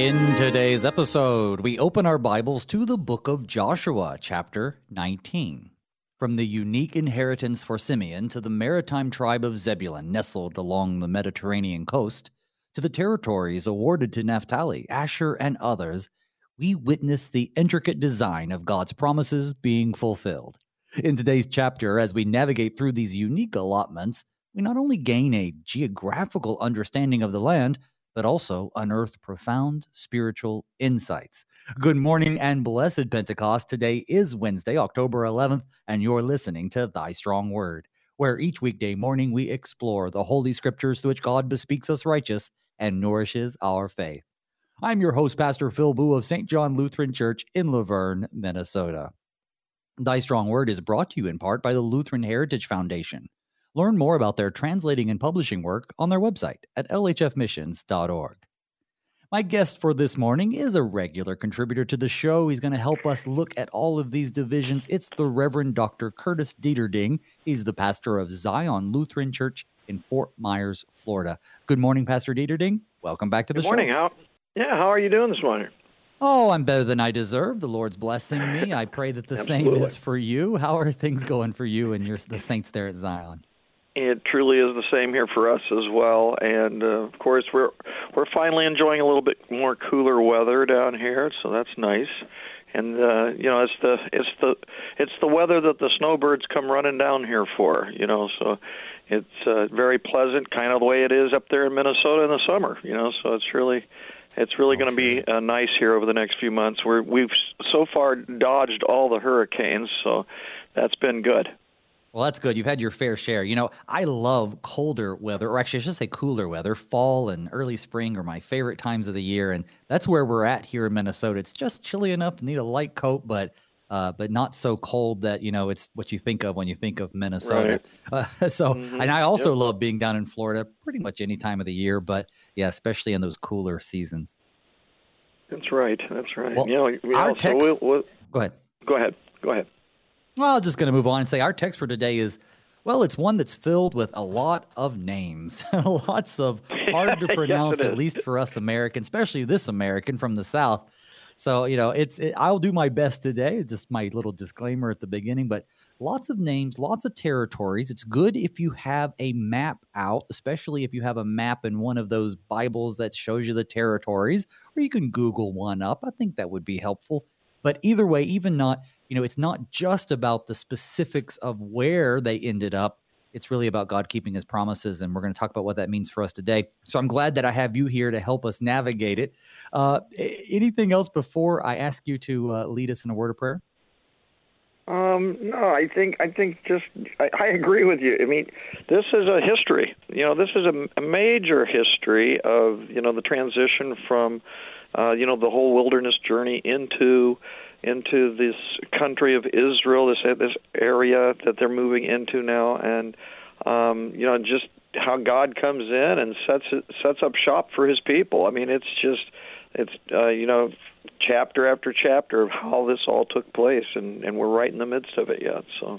In today's episode, we open our Bibles to the book of Joshua, chapter 19. From the unique inheritance for Simeon to the maritime tribe of Zebulun, nestled along the Mediterranean coast, to the territories awarded to Naphtali, Asher, and others, we witness the intricate design of God's promises being fulfilled. In today's chapter, as we navigate through these unique allotments, we not only gain a geographical understanding of the land, but also unearth profound spiritual insights. Good morning and blessed Pentecost. Today is Wednesday, October 11th, and you're listening to Thy Strong Word, where each weekday morning we explore the Holy Scriptures through which God bespeaks us righteous and nourishes our faith. I'm your host, Pastor Phil Booe of St. John Lutheran Church in Luverne, Minnesota. Thy Strong Word is brought to you in part by the Lutheran Heritage Foundation. Learn more about their translating and publishing work on their website at lhfmissions.org. My guest for this morning is a regular contributor to the show. He's going to help us look at all of these divisions. It's the Reverend Dr. Curtis Deterding. He's the pastor of Zion Lutheran Church in Fort Myers, Florida. Good morning, Pastor Deterding. Welcome back to the Good morning. show. How, yeah, how are you doing this morning? Oh, I'm better than I deserve. The Lord's blessing me. I pray that the same is for you. How are things going for you and your the saints there at Zion? It truly is the same here for us as well, and uh, of course we're we're finally enjoying a little bit more cooler weather down here, so that's nice. And uh, you know, it's the it's the it's the weather that the snowbirds come running down here for. You know, so it's uh, very pleasant, kind of the way it is up there in Minnesota in the summer. You know, so it's really it's really going to be uh, nice here over the next few months. We're we've so far dodged all the hurricanes, so that's been good. Well, that's good. You've had your fair share. You know, I love colder weather, or actually, I should say cooler weather. Fall and early spring are my favorite times of the year, and that's where we're at here in Minnesota. It's just chilly enough to need a light coat, but uh, but not so cold that you know it's what you think of when you think of Minnesota. Uh, so, Mhm. and I also Yep. love being down in Florida pretty much any time of the year, but yeah, especially in those cooler seasons. That's right. That's right. Well, you know, we our also, text- we'll, we'll, Go ahead. go ahead. Go ahead. Well, I'm just going to move on and say our text for today is well, it's one that's filled with a lot of names, lots of hard to Yes, pronounce, at least for us Americans, especially this American from the South. So, you know, it's it, I'll do my best today. Just my little disclaimer at the beginning, but lots of names, lots of territories. It's good if you have a map out, especially if you have a map in one of those Bibles that shows you the territories, or you can Google one up. I think that would be helpful. But either way, even not, you know, it's not just about the specifics of where they ended up. It's really about God keeping his promises. And we're going to talk about what that means for us today. So I'm glad that I have you here to help us navigate it. Uh, anything else before I ask you to uh, lead us in a word of prayer? Um, no, I think I think just I, I agree with you. I mean, this is a history. You know, this is a, a major history of you know the transition from uh, you know the whole wilderness journey into into this country of Israel, this this area that they're moving into now, and um, you know just how God comes in and sets sets up shop for His people. I mean, it's just it's uh, you know chapter after chapter of how this all took place, and and we're right in the midst of it yet. So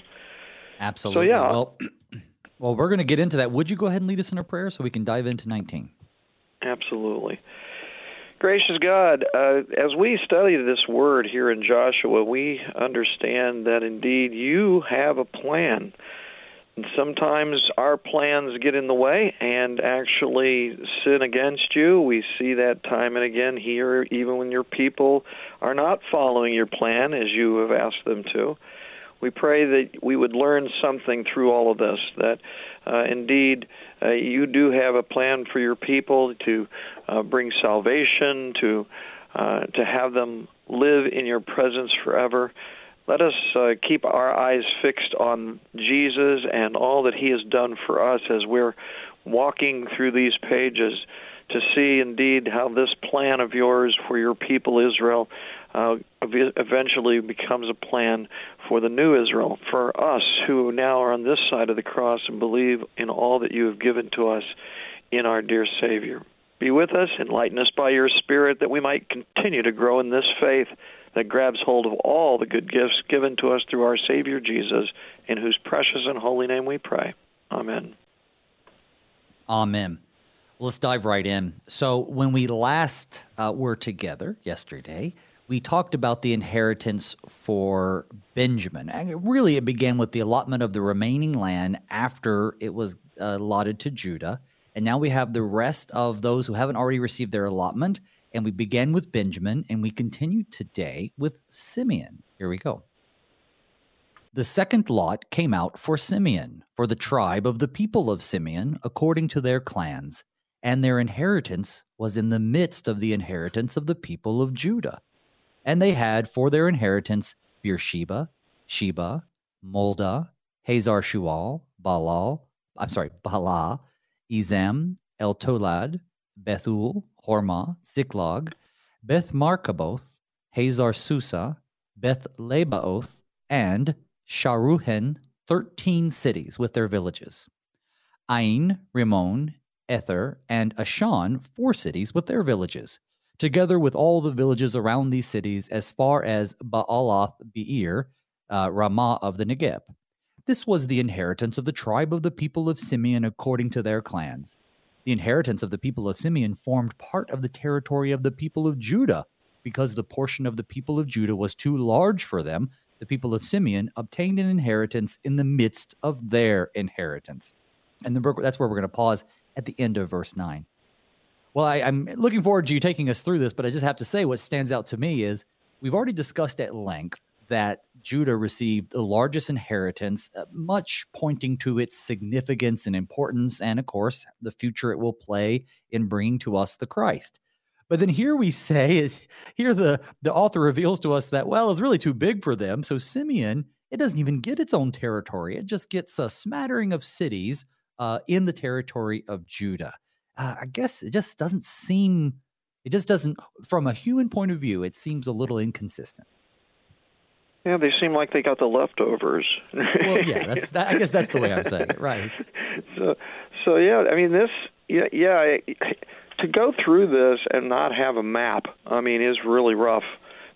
Absolutely. yeah. Well, well, we're going to get into that. Would you go ahead and lead us in a prayer so we can dive into 19? Absolutely. Gracious God, uh, as we study this word here in Joshua, we understand that indeed you have a plan. Sometimes our plans get in the way and actually sin against you. We see that time and again here, even when your people are not following your plan as you have asked them to. We pray that we would learn something through all of this, that uh, indeed uh, you do have a plan for your people to uh, bring salvation, to uh, to have them live in your presence forever. Let us uh, keep our eyes fixed on Jesus and all that He has done for us as we're walking through these pages to see indeed how this plan of yours for your people Israel uh, eventually becomes a plan for the new Israel, for us who now are on this side of the cross and believe in all that you have given to us in our dear Savior. Be with us, enlighten us by your Spirit, that we might continue to grow in this faith that grabs hold of all the good gifts given to us through our Savior Jesus, in whose precious and holy name we pray. Amen. Amen. Let's dive right in. So, when we last uh, were together yesterday, we talked about the inheritance for Benjamin. And really, it began with the allotment of the remaining land after it was uh, allotted to Judah. And now we have the rest of those who haven't already received their allotment. And we began with Benjamin, and we continue today with Simeon. Here we go. The second lot came out for Simeon, for the tribe of the people of Simeon, according to their clans and their inheritance was in the midst of the inheritance of the people of Judah. And they had for their inheritance Beersheba, Sheba, Molda, Hazar Shual, Balal, I'm sorry, Bala, Ezem, El Tolad, Bethul, Hormah, Ziklag, Beth Marcaboth, Hazar Susah, Beth Lebaoth, and Sharuhen, thirteen cities with their villages. Ain, Rimmon, Ether, and Ashan, four cities with their villages, together with all the villages around these cities as far as Baalath Beer, uh, Ramah of the Negeb. This was the inheritance of the tribe of the people of Simeon according to their clans. The inheritance of the people of Simeon formed part of the territory of the people of Judah. Because the portion of the people of Judah was too large for them, the people of Simeon obtained an inheritance in the midst of their inheritance. And that's where we're going to pause at the end of verse 9. Well, I, am looking forward to you taking us through this, but I just have to say what stands out to me is we've already discussed at length that Judah received the largest inheritance, uh, much pointing to its significance and importance, and of course, the future it will play in bringing to us the Christ. But then here we say is here the the author reveals to us that well, it's really too big for them. So Simeon, it doesn't even get its own territory; it just gets a smattering of cities uh, in the territory of Judah. Uh, I guess it just doesn't seem, it just doesn't, from a human point of view, it seems a little inconsistent. Yeah, they seem like they got the leftovers. well, yeah, that's that, I guess that's the way I'm saying it, right? So, so yeah, I mean this, yeah, yeah, to go through this and not have a map, I mean, is really rough.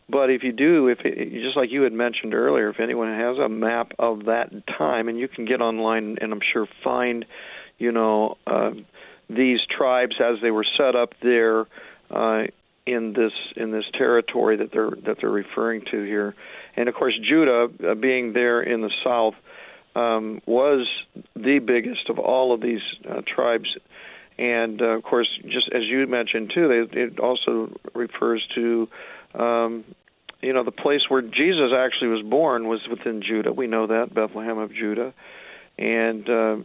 But if you do, if it, just like you had mentioned earlier, if anyone has a map of that time, and you can get online and I'm sure find, you know, uh, these tribes as they were set up there uh, in this in this territory that they're that they're referring to here, and of course Judah, uh, being there in the south, um, was the biggest of all of these uh, tribes. And uh, of course, just as you mentioned too, they, it also refers to um, you know, the place where Jesus actually was born was within Judah. We know that Bethlehem of Judah, and uh,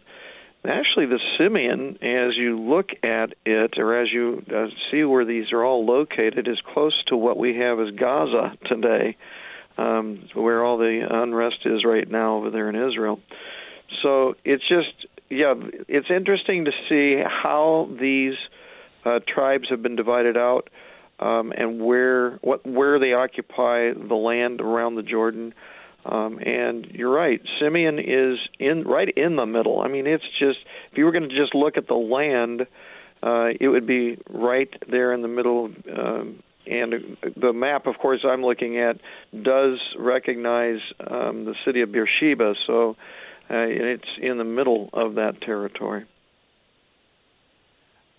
actually, the Simeon, as you look at it, or as you uh, see where these are all located, is close to what we have as Gaza today, um, where all the unrest is right now over there in Israel. So it's just, yeah, it's interesting to see how these uh, tribes have been divided out um, and where what where they occupy the land around the Jordan. Um, and you're right, Simeon is in right in the middle. I mean, it's just if you were going to just look at the land, uh, it would be right there in the middle. Um, and the map, of course, I'm looking at does recognize um, the city of Beersheba, so uh, it's in the middle of that territory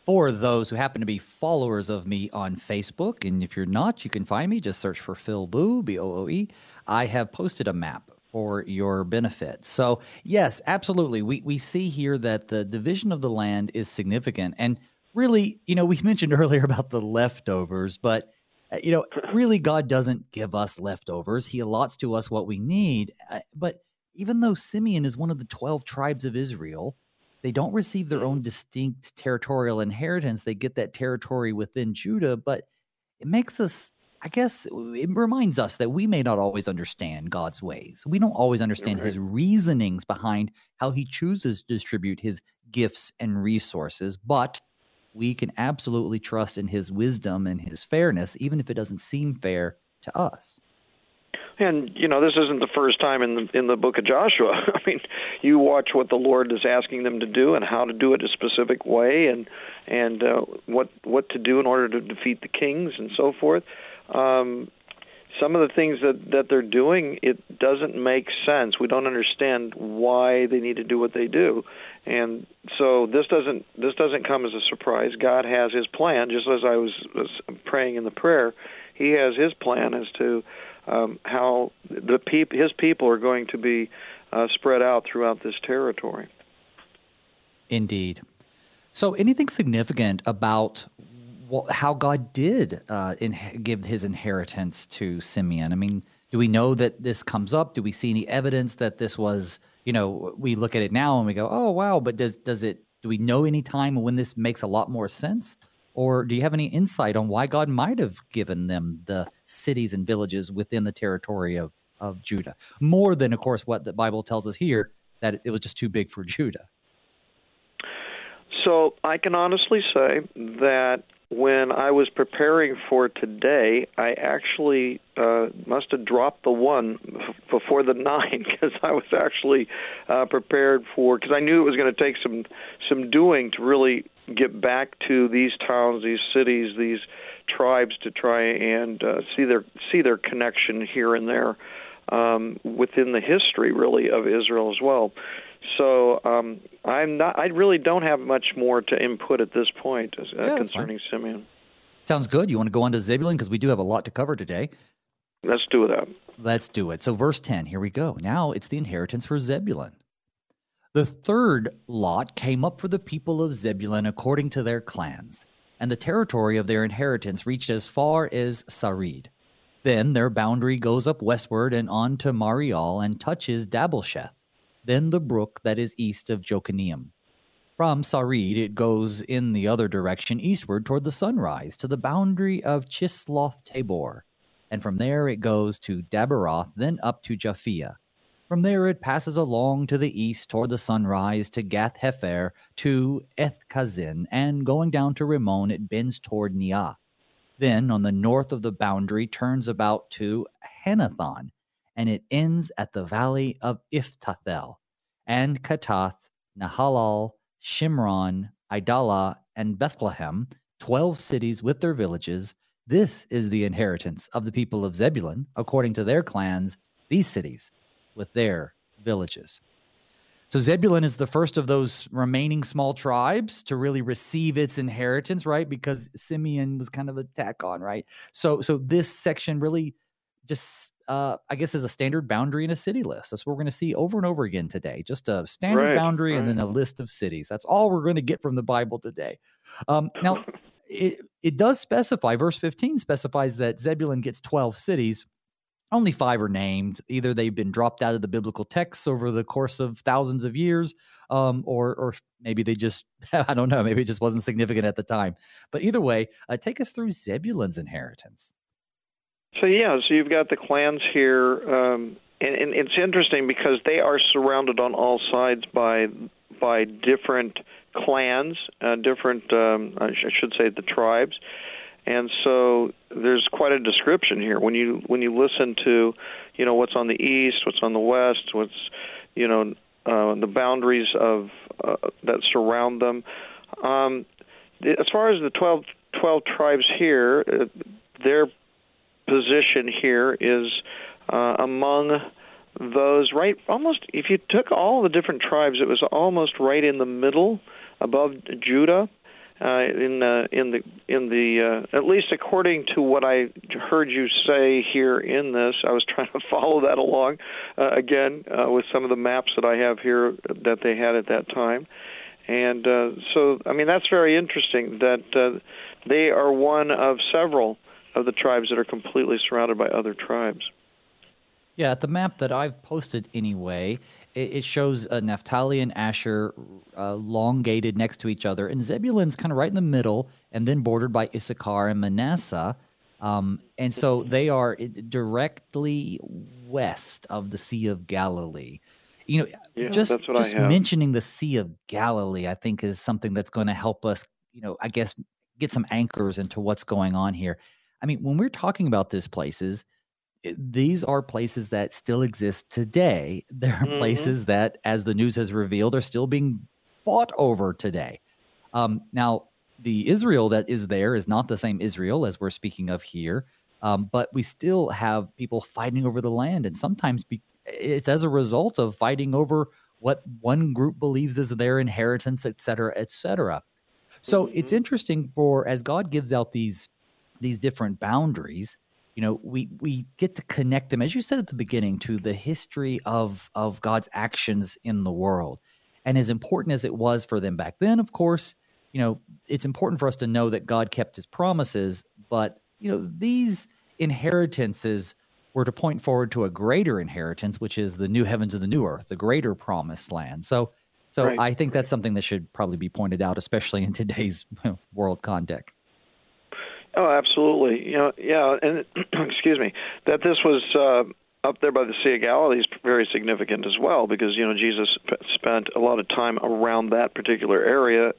for those who happen to be followers of me on Facebook. And if you're not, you can find me. Just search for Phil Booe, B O O E. I have posted a map for your benefit. So, yes, absolutely. We, we see here that the division of the land is significant. And really, you know, we mentioned earlier about the leftovers, but, uh, you know, really, God doesn't give us leftovers. He allots to us what we need. Uh, but even though Simeon is one of the 12 tribes of Israel, they don't receive their own distinct territorial inheritance. They get that territory within Judah, but it makes us, I guess, it reminds us that we may not always understand God's ways. We don't always understand right. his reasonings behind how he chooses to distribute his gifts and resources, but we can absolutely trust in his wisdom and his fairness, even if it doesn't seem fair to us. And you know, this isn't the first time in the in the book of Joshua. I mean, you watch what the Lord is asking them to do and how to do it a specific way, and and uh, what what to do in order to defeat the kings and so forth. Um, some of the things that that they're doing it doesn't make sense we don't understand why they need to do what they do and so this doesn't this doesn't come as a surprise god has his plan just as i was, was praying in the prayer he has his plan as to um, how the peop- his people are going to be uh, spread out throughout this territory indeed so anything significant about well, how God did uh, in, give his inheritance to Simeon. I mean, do we know that this comes up? Do we see any evidence that this was, you know, we look at it now and we go, oh, wow, but does, does it, do we know any time when this makes a lot more sense? Or do you have any insight on why God might have given them the cities and villages within the territory of, of Judah? More than, of course, what the Bible tells us here, that it was just too big for Judah. So I can honestly say that when I was preparing for today, I actually uh, must have dropped the one before the nine because I was actually uh, prepared for because I knew it was going to take some some doing to really get back to these towns, these cities, these tribes to try and uh, see their see their connection here and there um, within the history really of Israel as well. So um, I'm not. I really don't have much more to input at this point uh, yeah, concerning Simeon. Sounds good. You want to go on to Zebulun because we do have a lot to cover today. Let's do that. Let's do it. So, verse 10, here we go. Now it's the inheritance for Zebulun. The third lot came up for the people of Zebulun according to their clans, and the territory of their inheritance reached as far as Sarid. Then their boundary goes up westward and on to Mareal and touches Dabbesheth then the brook that is east of Jokneam. From Sarid, it goes in the other direction eastward toward the sunrise to the boundary of Chisloth Tabor, and from there it goes to Daberath, then up to Japhia. From there it passes along to the east toward the sunrise to Gath Hepher to Eth Kazin, and going down to Rimmon, it bends toward Neah. Then on the north of the boundary turns about to Hannathon, and it ends at the valley of Iphtahel, and Kattath, Nahalal, Shimron, Idalah, and Bethlehem, twelve cities with their villages. This is the inheritance of the people of Zebulun, according to their clans, these cities with their villages. So Zebulun is the first of those remaining small tribes to really receive its inheritance, right? Because Simeon was kind of a tack on, right? So so this section really just uh, I guess is a standard boundary in a city list. That's what we're going to see over and over again today. Just a standard right, boundary right. and then a list of cities. That's all we're going to get from the Bible today. Um, now, it, it does specify, verse 15 specifies that Zebulun gets 12 cities. Only five are named. Either they've been dropped out of the biblical texts over the course of thousands of years, um, or, or maybe they just, I don't know, maybe it just wasn't significant at the time. But either way, uh, take us through Zebulun's inheritance. So yeah, so you've got the clans here, um, and, and it's interesting because they are surrounded on all sides by by different clans, uh, different um, I, sh- I should say the tribes, and so there's quite a description here when you when you listen to, you know, what's on the east, what's on the west, what's you know uh, the boundaries of uh, that surround them. Um, as far as the 12, 12 tribes here, uh, they're position here is uh, among those right almost if you took all the different tribes it was almost right in the middle above Judah uh, in the in the in the uh, at least according to what I heard you say here in this I was trying to follow that along uh, again uh, with some of the maps that I have here that they had at that time and uh, so I mean that's very interesting that uh, they are one of several of the tribes that are completely surrounded by other tribes. Yeah, the map that I've posted anyway, it, shows uh, Naphtali and Asher uh, elongated next to each other, and Zebulun's kind of right in the middle, and then bordered by Issachar and Manasseh. Um, and so they are directly west of the Sea of Galilee. You know, yeah, just just mentioning the Sea of Galilee, I think, is something that's going to help us. You know, I guess get some anchors into what's going on here. I mean, when we're talking about these places, these are places that still exist today. There are mm-hmm. places that, as the news has revealed, are still being fought over today. Um, now, the Israel that is there is not the same Israel as we're speaking of here. Um, but we still have people fighting over the land, and sometimes be, it's as a result of fighting over what one group believes is their inheritance, et cetera, et cetera. So mm-hmm. it's interesting for as God gives out these these different boundaries, you know, we we get to connect them, as you said at the beginning, to the history of of God's actions in the world. And as important as it was for them back then, of course, you know, it's important for us to know that God kept his promises, but you know, these inheritances were to point forward to a greater inheritance, which is the new heavens and the new earth, the greater promised land. So, so right. I think that's something that should probably be pointed out, especially in today's world context. Oh, absolutely. You know, yeah, and excuse me, that this was uh, up there by the Sea of Galilee is very significant as well, because you know Jesus spent a lot of time around that particular area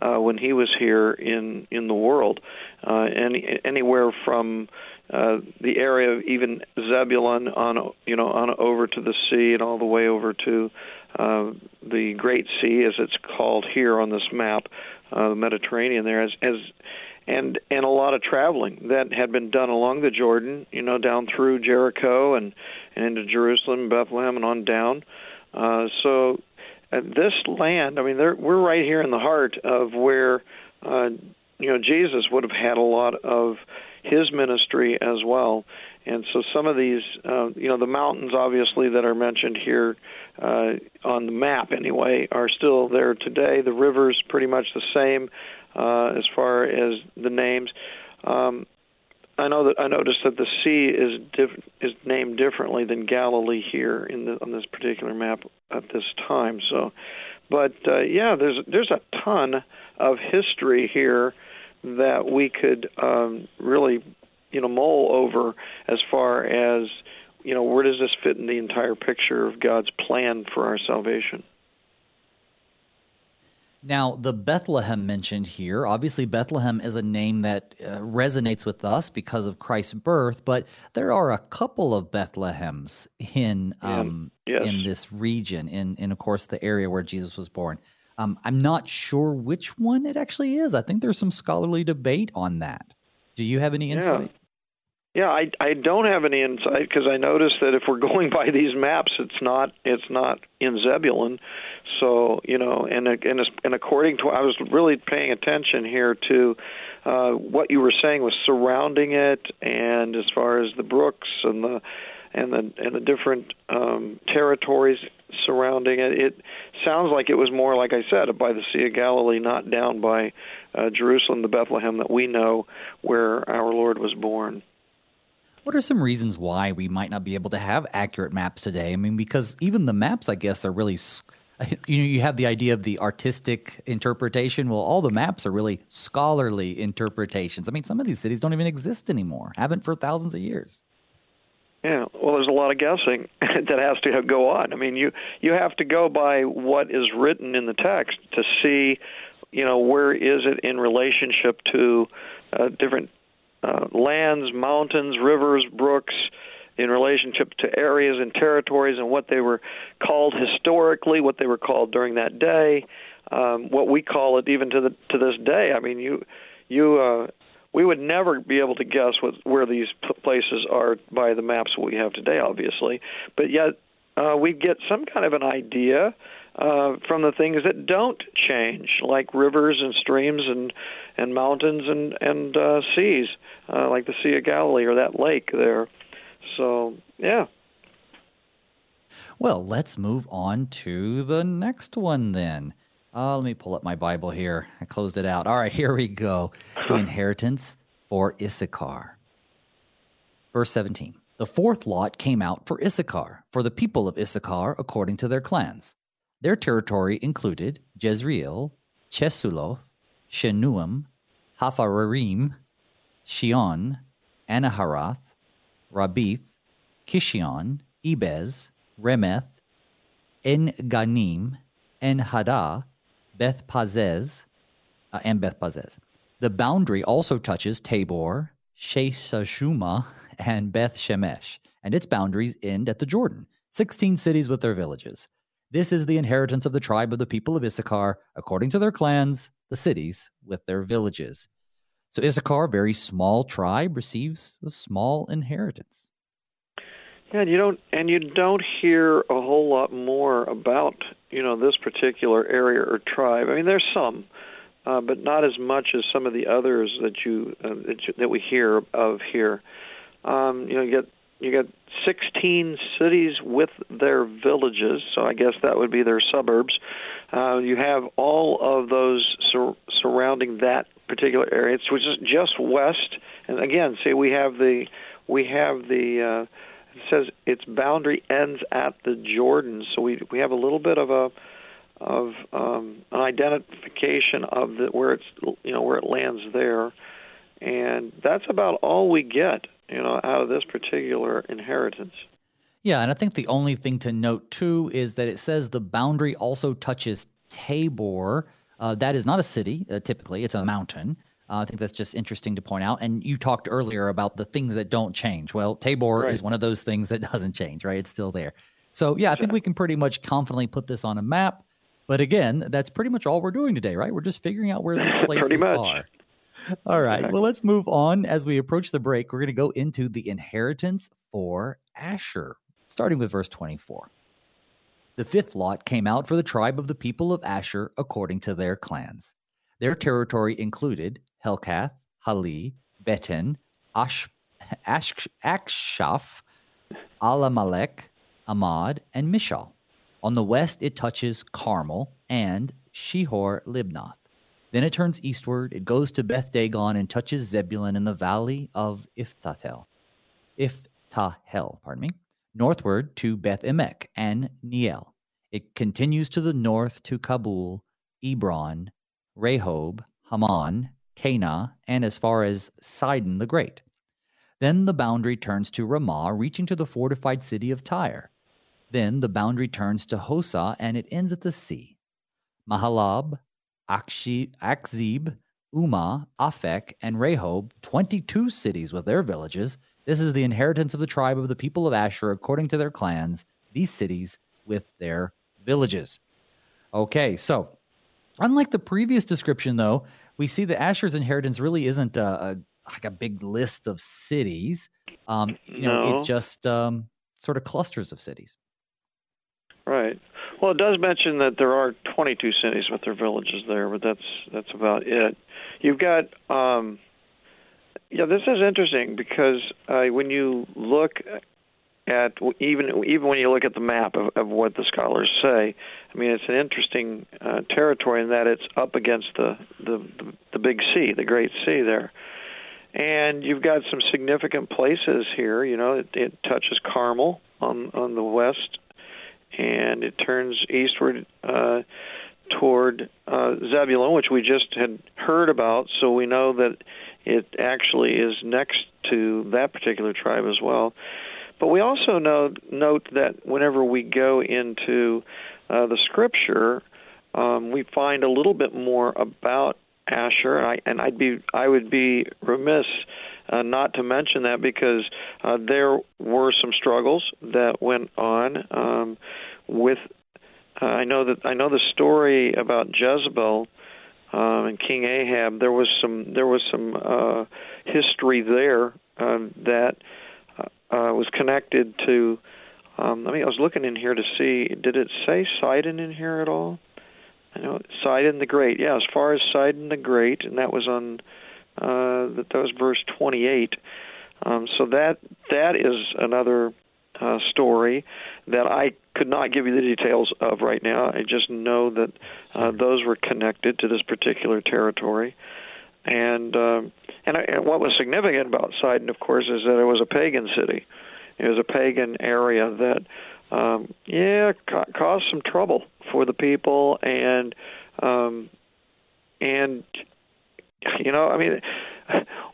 uh, when he was here in in the world, uh, any anywhere from uh, the area of even Zebulun on you know on over to the sea and all the way over to uh, the Great Sea as it's called here on this map, uh, the Mediterranean there as as and and a lot of traveling that had been done along the Jordan, you know, down through Jericho and and into Jerusalem, Bethlehem, and on down. Uh, so uh, this land, I mean, we're right here in the heart of where uh, you know Jesus would have had a lot of his ministry as well. And so some of these, uh, you know, the mountains obviously that are mentioned here uh, on the map anyway are still there today. The rivers pretty much the same uh, as far as the names. Um, I know that I noticed that the sea is diff- is named differently than Galilee here in the, on this particular map at this time. So, but uh, yeah, there's there's a ton of history here that we could um, really, you know, mull over as far as you know where does this fit in the entire picture of God's plan for our salvation. Now, the Bethlehem mentioned here, obviously, Bethlehem is a name that uh, resonates with us because of Christ's birth, but there are a couple of Bethlehems in um, yes. in this region, in, in, of course, the area where Jesus was born. Um, I'm not sure which one it actually is. I think there's some scholarly debate on that. Do you have any insight? Yeah, I I don't have any insight because I noticed that if we're going by these maps, it's not it's not in Zebulun. So you know, and and and according to I was really paying attention here to uh, what you were saying was surrounding it, and as far as the brooks and the and the and the different um, territories surrounding it, it sounds like it was more like I said by the Sea of Galilee, not down by uh, Jerusalem, the Bethlehem that we know where our Lord was born. What are some reasons why we might not be able to have accurate maps today? I mean, because even the maps, I guess, are really, you know, you have the idea of the artistic interpretation. Well, all the maps are really scholarly interpretations. I mean, some of these cities don't even exist anymore, haven't for thousands of years. Yeah, well, there's a lot of guessing that has to go on. I mean, you you have to go by what is written in the text to see, you know, where is it in relationship to uh, different uh, lands, mountains, rivers, brooks, in relationship to areas and territories and what they were called historically, what they were called during that day, um, what we call it even to the to this day. I mean, you you uh, we would never be able to guess what, where these places are by the maps we have today, obviously, but yet uh, we get some kind of an idea uh, from the things that don't change, like rivers and streams and and mountains and and uh, seas, uh, like the Sea of Galilee or that lake there. So yeah. Well, let's move on to the next one then. Uh, let me pull up my Bible here. I closed it out. All right, here we go. The inheritance for Issachar. Verse 17. The fourth lot came out for Issachar, for the people of Issachar according to their clans. Their territory included Jezreel, Chesulloth, Shenuim, Hapharaim, Shion, Anaharath, Rabbith, Kishion, Ebez, Remeth, En Gannim, En Haddah, Beth Pazzez, uh, and Beth Pazzez. The boundary also touches Tabor, Sheshashuma, and Beth Shemesh, and its boundaries end at the Jordan, 16 cities with their villages. This is the inheritance of the tribe of the people of Issachar, according to their clans, the cities with their villages. So Issachar, very small tribe, receives a small inheritance. Yeah, and you don't and you don't hear a whole lot more about you know this particular area or tribe. I mean, there's some, uh, but not as much as some of the others that you, uh, that, you that we hear of here. Um, you know, you get you get 16 cities with their villages, so I guess that would be their suburbs. Uh, you have all of those sur- surrounding that particular area, which is just west. And again, see, we have the we have the uh, it says its boundary ends at the Jordan, so we we have a little bit of a of um, an identification of the where it's you know where it lands there, and that's about all we get you know out of this particular inheritance. Yeah, and I think the only thing to note too is that it says the boundary also touches Tabor. Uh, that is not a city uh, typically; it's a mountain. Uh, I think that's just interesting to point out. And you talked earlier about the things that don't change. Well, Tabor right. is one of those things that doesn't change, right? It's still there. So, yeah, I think we can pretty much confidently put this on a map. But again, that's pretty much all we're doing today, right? We're just figuring out where these places are. All right. Well, let's move on. As we approach the break, we're going to go into the inheritance for Asher, starting with verse 24. The fifth lot came out for the tribe of the people of Asher according to their clans. Their territory included Helkath, Hali, Beten, Ash, Ash, Achshaph, Allammelech, Amad, and Mishal. On the west, it touches Carmel and Shihor Libnath. Then it turns eastward, it goes to Beth Dagon and touches Zebulun in the valley of Iphtahel. Iphtahel, pardon me. Northward to Beth Emek and Neiel. It continues to the north to Cabul, Ebron, Rehob, Haman, Kanah, and as far as Sidon the Great. Then the boundary turns to Ramah, reaching to the fortified city of Tyre. Then the boundary turns to Hosah, and it ends at the sea. Mahalab, Achzib, Ummah, Aphek, and Rehob, 22 cities with their villages. This is the inheritance of the tribe of the people of Asher according to their clans, these cities with their villages. Okay, so unlike the previous description, though, we see that Asher's inheritance really isn't a, a like a big list of cities. Um, you know, no. it just um, sort of clusters of cities. Right. Well, it does mention that there are 22 cities with their villages there, but that's that's about it. You've got, um, yeah, this is interesting because uh, when you look at even even when you look at the map of, of what the scholars say, I mean it's an interesting uh, territory in that it's up against the, the the big sea, the Great Sea there, and you've got some significant places here. You know, it, it touches Carmel on on the west, and it turns eastward uh, toward uh, Zebulun, which we just had heard about. So we know that it actually is next to that particular tribe as well but we also know, note that whenever we go into uh, the scripture, um, we find a little bit more about Asher, and, I, and I'd be I would be remiss uh, not to mention that because uh, there were some struggles that went on um, with. Uh, I know that I know the story about Jezebel um, and King Ahab. There was some there was some uh, history there uh, that uh, was connected to. Um, I mean, I was looking in here to see. Did it say Sidon in here at all? I know Sidon the Great. Yeah, as far as Sidon the Great, and that was on uh, that, was verse 28. Um, so that that is another uh, story that I could not give you the details of right now. I just know that uh, those were connected to this particular territory, and um, and, and what was significant about Sidon, of course, is that it was a pagan city. It was a pagan area that, um, yeah, ca- caused some trouble for the people, and um, and you know, I mean,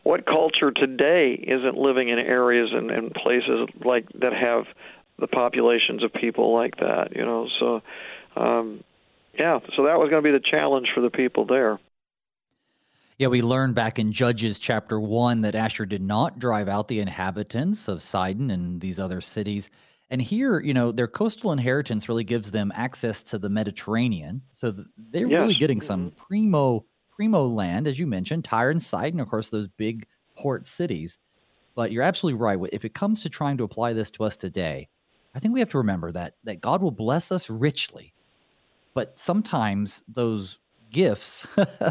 what culture today isn't living in areas and, and places like that have the populations of people like that? You know, so um, yeah, so that was going to be the challenge for the people there. Yeah, we learned back in Judges chapter 1 that Asher did not drive out the inhabitants of Sidon and these other cities. And here, you know, their coastal inheritance really gives them access to the Mediterranean. So they're yes. really getting some primo primo land, as you mentioned, Tyre and Sidon, of course, those big port cities. But you're absolutely right. If it comes to trying to apply this to us today, I think we have to remember that that God will bless us richly, but sometimes those gifts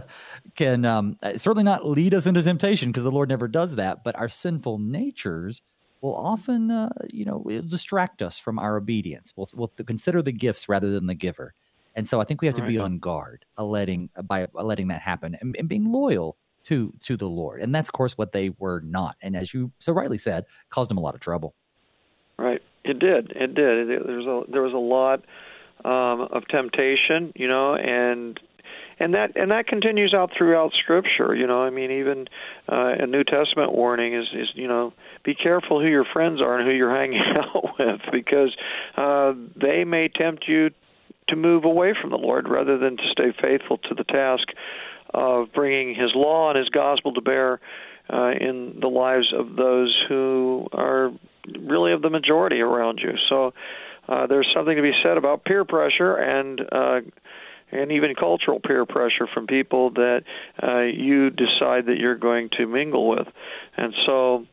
can um, uh, certainly not lead us into temptation because the Lord never does that. But our sinful natures will often, uh, you know, distract us from our obedience. We'll, we'll consider the gifts rather than the giver. And so I think we have to right. be on guard letting uh, by letting that happen and, and, being loyal to to the Lord. And that's of course what they were not. And as you so rightly said, caused them a lot of trouble. Right. It did. It did. It, there was a there was a lot um, of temptation, you know, and and that and that continues out throughout Scripture. You know, I mean, even uh, a New Testament warning is is you know, be careful who your friends are and who you're hanging out with because uh, they may tempt you to move away from the Lord rather than to stay faithful to the task of bringing His law and His gospel to bear uh, in the lives of those who are really of the majority around you. So uh, there's something to be said about peer pressure and uh, and even cultural peer pressure from people that uh, you decide that you're going to mingle with, and so.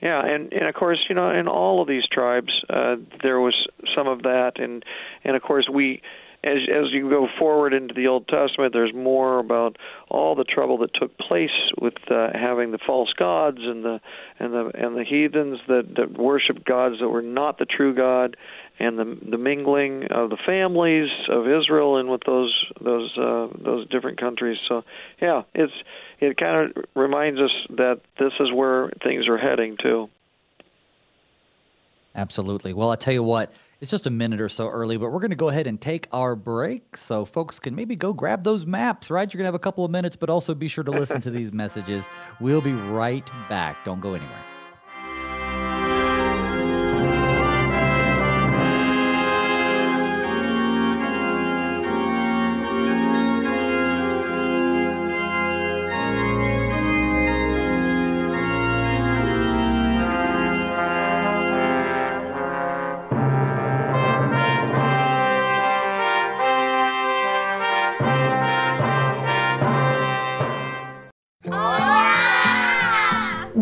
Yeah, and and of course, you know, in all of these tribes, uh, there was some of that, and and of course, we as as you go forward into the Old Testament, there's more about all the trouble that took place with uh, having the false gods and the and the and the heathens that that worship gods that were not the true God, and the the mingling of the families of Israel and with those those uh, those different countries. So yeah, it's it kind of reminds us that this is where things are heading to. Absolutely. Well, I tell you what it's just a minute or so early, but we're going to go ahead and take our break so folks can maybe go grab those maps, right? You're going to have a couple of minutes, but also be sure to listen to these messages. We'll be right back. Don't go anywhere.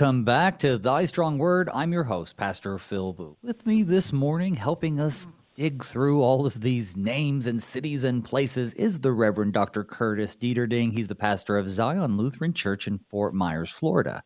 Welcome back to Thy Strong Word. I'm your host, Pastor Phil Booe. With me this morning, helping us dig through all of these names and cities and places, is the Reverend Dr. Curtis Deterding. He's the pastor of Zion Lutheran Church in Fort Myers, Florida.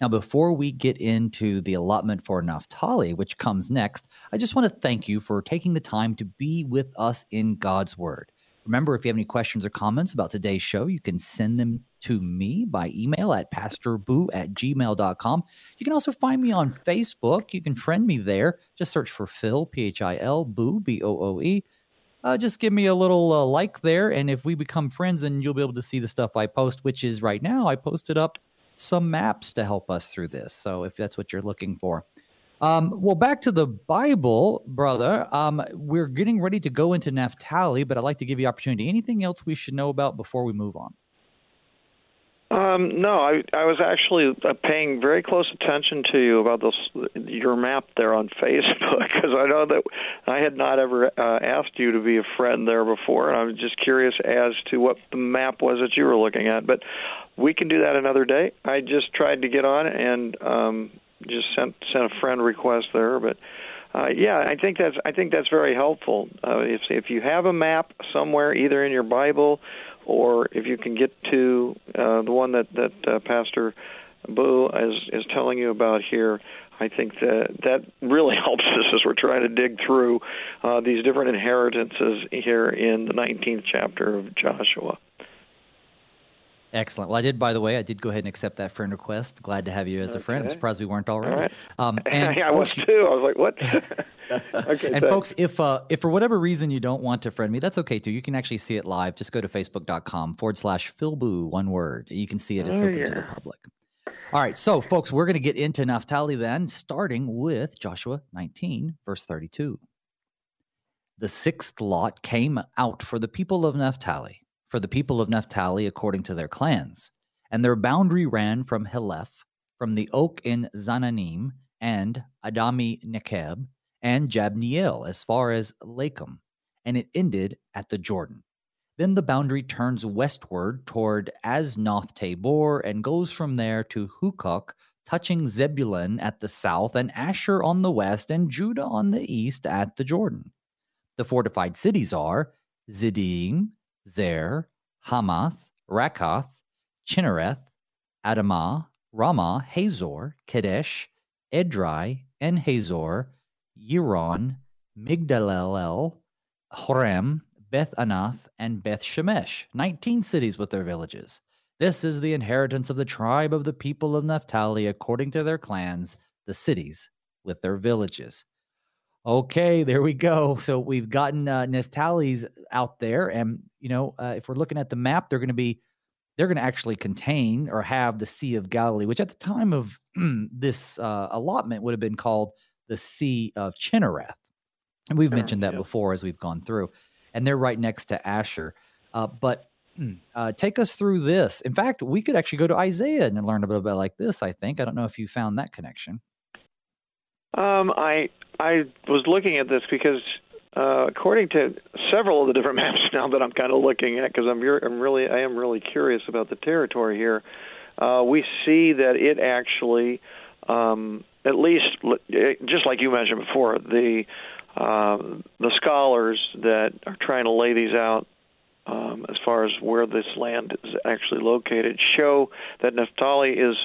Now, before we get into the allotment for Naphtali, which comes next, I just want to thank you for taking the time to be with us in God's Word. Remember, if you have any questions or comments about today's show, you can send them to me by email at pastorboo at gmail.com. You can also find me on Facebook. You can friend me there. Just search for Phil, P H I L, Booe, B O O E. Uh, just give me a little uh, like there. And if we become friends, then you'll be able to see the stuff I post, which is right now, I posted up some maps to help us through this. So if that's what you're looking for. Um, well, back to the Bible, brother. Um, we're getting ready to go into Naphtali, but I'd like to give you opportunity. Anything else we should know about before we move on? Um, no, I I was actually uh, paying very close attention to you about this your map there on Facebook because I know that I had not ever uh, asked you to be a friend there before, and I was just curious as to what the map was that you were looking at. But we can do that another day. I just tried to get on and um, just sent sent a friend request there, but. Uh, yeah, I think that's I think that's very helpful. Uh, if if you have a map somewhere, either in your Bible or if you can get to uh, the one that that uh, Pastor Booe is is telling you about here, I think that that really helps us as we're trying to dig through uh, these different inheritances here in the 19th chapter of Joshua. Excellent. Well, I did, by the way, I did go ahead and accept that friend request. Glad to have you as a friend. I'm surprised we weren't already. Right. Um, and yeah, I was too. I was like, what? okay. And folks, if uh, if for whatever reason you don't want to friend me, that's okay too. You can actually see it live. Just go to facebook.com forward slash philboo, one word. You can see it. It's oh, open yeah. to the public. All right. So, folks, we're going to get into Naphtali then, starting with Joshua 19, verse 32. The sixth lot came out for the people of Naphtali for the people of Naphtali according to their clans. And their boundary ran from Heleph, from the oak in Zaanannim, and Adami Nekeb, and Jabneel as far as Lakkum, and it ended at the Jordan. Then the boundary turns westward toward Aznoth Tabor and goes from there to Hukkok, touching Zebulun at the south, and Asher on the west, and Judah on the east at the Jordan. The fortified cities are Ziddim, Zer, Hammath, Rakkath, Chinnereth, Adamah, Ramah, Hazor, Kadesh, Edrei, En Hazor, Yiron, Migdalel, Horem, Beth Anath, and Beth Shemesh, 19 cities with their villages. This is the inheritance of the tribe of the people of Naphtali according to their clans, the cities with their villages. Okay, there we go. So we've gotten uh, Naphtali's out there, and you know, uh, if we're looking at the map, they're going to be they're going to actually contain or have the Sea of Galilee, which at the time of this uh, allotment would have been called the Sea of Chinnereth. And we've mentioned that before as we've gone through. And they're right next to Asher. Uh, but uh, take us through this. In fact, we could actually go to Isaiah and learn a little bit like this. I think I don't know if you found that connection. Um, I I was looking at this because uh, according to several of the different maps now that I'm kind of looking at, because I'm, I'm really I am really curious about the territory here, uh, we see that it actually, um, at least just like you mentioned before, the uh, the scholars that are trying to lay these out um, as far as where this land is actually located show that Naphtali is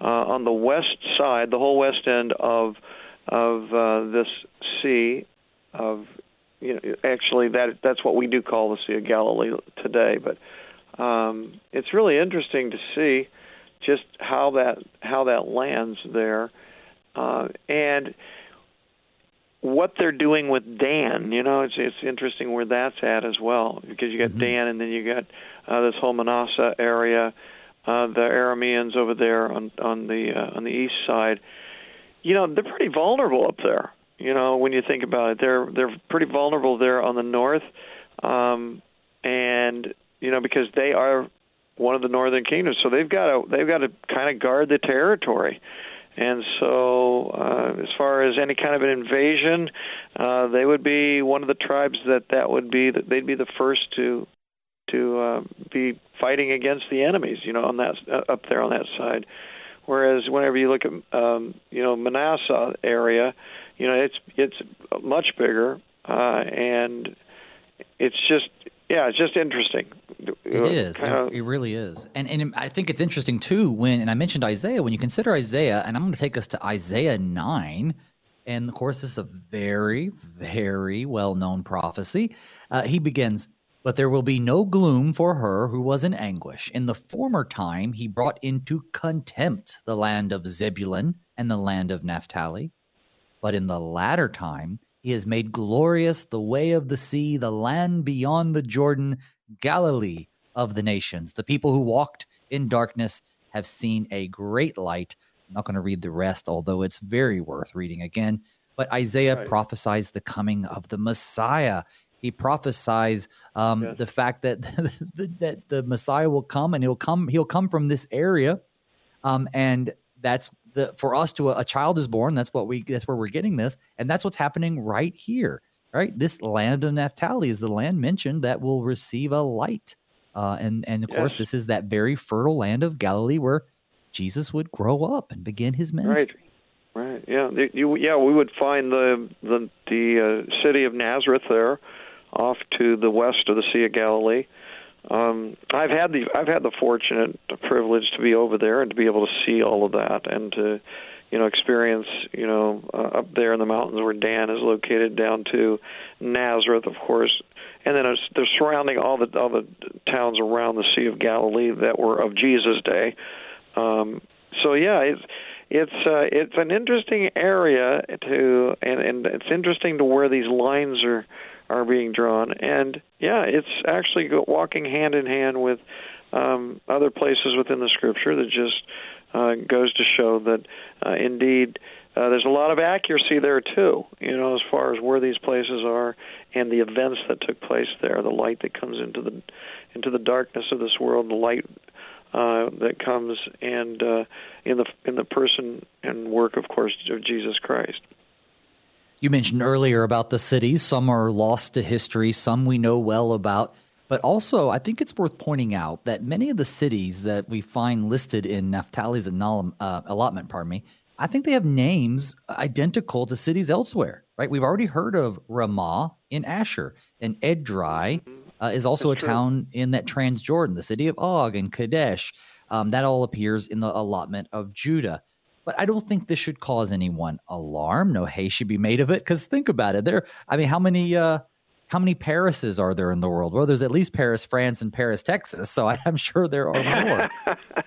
uh, on the west side, the whole west end of of uh, this sea of you know actually that that's what we do call the Sea of Galilee today. But um, it's really interesting to see just how that how that lands there. Uh, and what they're doing with Dan you know it's it's interesting where that's at as well because you got mm-hmm. Dan and then you got uh, this whole Manasseh area uh, the Arameans over there on on the uh, on the east side you know they're pretty vulnerable up there you know, when you think about it, they're they're pretty vulnerable there on the north, um, and you know because they are one of the northern kingdoms, so they've got to they've got to kind of guard the territory. And so, uh, as far as any kind of an invasion, uh, they would be one of the tribes that that would be that they'd be the first to to uh, be fighting against the enemies. You know, on that uh, up there on that side. Whereas whenever you look at um, you know Manasseh area, you know it's it's much bigger uh, and it's just yeah it's just interesting it is of, it, really is and and i think it's interesting too when and i mentioned isaiah when you consider isaiah and i'm going to take us to isaiah 9 and of course this is a very very well known prophecy uh, he begins but there will be no gloom for her who was in anguish. In the former time, he brought into contempt the land of Zebulun and the land of Naphtali. But in the latter time, he has made glorious the way of the sea, the land beyond the Jordan, Galilee of the nations. The people who walked in darkness have seen a great light. I'm not going to read the rest, although it's very worth reading again. But Isaiah right. prophesies the coming of the Messiah. He prophesies um, yes. the fact that the, that the Messiah will come, and he'll come. He'll come from this area, um, and that's the for us to a, a child is born. That's what we. That's where we're getting this, and that's what's happening right here. Right, this land of Naphtali is the land mentioned that will receive a light, uh, and and of yes. course this is that very fertile land of Galilee where Jesus would grow up and begin his ministry. Right. Right. Yeah. You, yeah. We would find the the the uh, city of Nazareth there, off to the west of the Sea of Galilee, um, I've had the I've had the fortunate privilege to be over there and to be able to see all of that and to you know experience you know uh, up there in the mountains where Dan is located down to Nazareth of course and then they're surrounding all the all the towns around the Sea of Galilee that were of Jesus' day. Um, so yeah, it's it's uh, it's an interesting area to, and and it's interesting to where these lines are are being drawn, and yeah, it's actually walking hand in hand with um, other places within the Scripture that just uh, goes to show that uh, indeed uh, there's a lot of accuracy there too. You know, as far as where these places are and the events that took place there, the light that comes into the into the darkness of this world, the light uh, that comes and uh, in the in the person and work, of course, of Jesus Christ. You mentioned earlier about the cities. Some are lost to history. Some we know well about. But also, I think it's worth pointing out that many of the cities that we find listed in Naphtali's uh, allotment, pardon me, I think they have names identical to cities elsewhere, right? We've already heard of Ramah in Asher, and Edrei uh, is also That's a true. town in that Transjordan, the city of Og and Kadesh. Um, that all appears in the allotment of Judah. But I don't think this should cause anyone alarm. No hay should be made of it because think about it. There, I mean, how many uh, how many Parises are there in the world? Well, there's at least Paris, France, and Paris, Texas. So I'm sure there are more.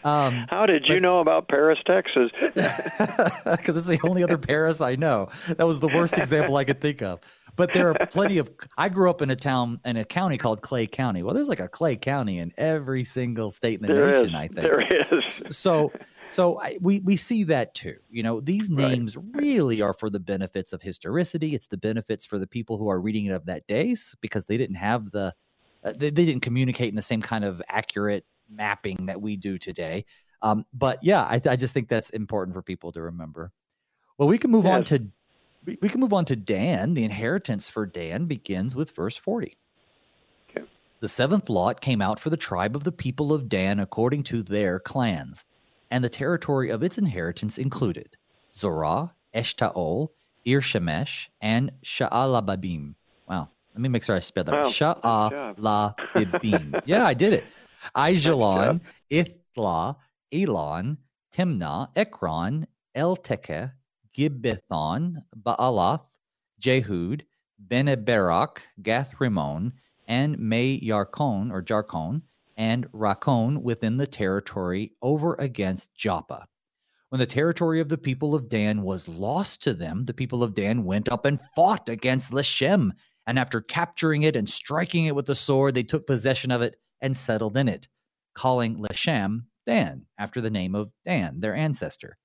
Um, How did you but, know about Paris, Texas? Because it's the only other Paris I know. That was the worst example I could think of. But there are plenty of. I grew up in a town in a county called Clay County. Well, there's like a Clay County in every single state in the there nation. Is. I think there is. So so I, we we see that too. You know, these names right. really are for the benefits of historicity. It's the benefits for the people who are reading it of that day because they didn't have the uh, they, they didn't communicate in the same kind of accurate mapping that we do today. Um, but yeah, I, I, just think that's important for people to remember. Well, we can move yes. on to we can move on to Dan. The inheritance for Dan begins with verse forty. Okay. The seventh lot came out for the tribe of the people of Dan according to their clans and the territory of its inheritance included Zorah, Eshtaol, Ir Shemesh, and Sha'alababim. Wow. Let me make sure I spell that. Wow. Sha'alabibim. yeah, I did it. Aijalon, Ithla, Elon, Timnah, Ekron, Eltekeh, Gibbethon, Baalath, Jehud, Bene Berak, Gath Rimmon, and May Yarkon or Jarkon, and Rakkon within the territory over against Joppa. When the territory of the people of Dan was lost to them, the people of Dan went up and fought against Leshem. And after capturing it and striking it with the sword, they took possession of it and settled in it, calling Leshem Dan, after the name of Dan, their ancestor.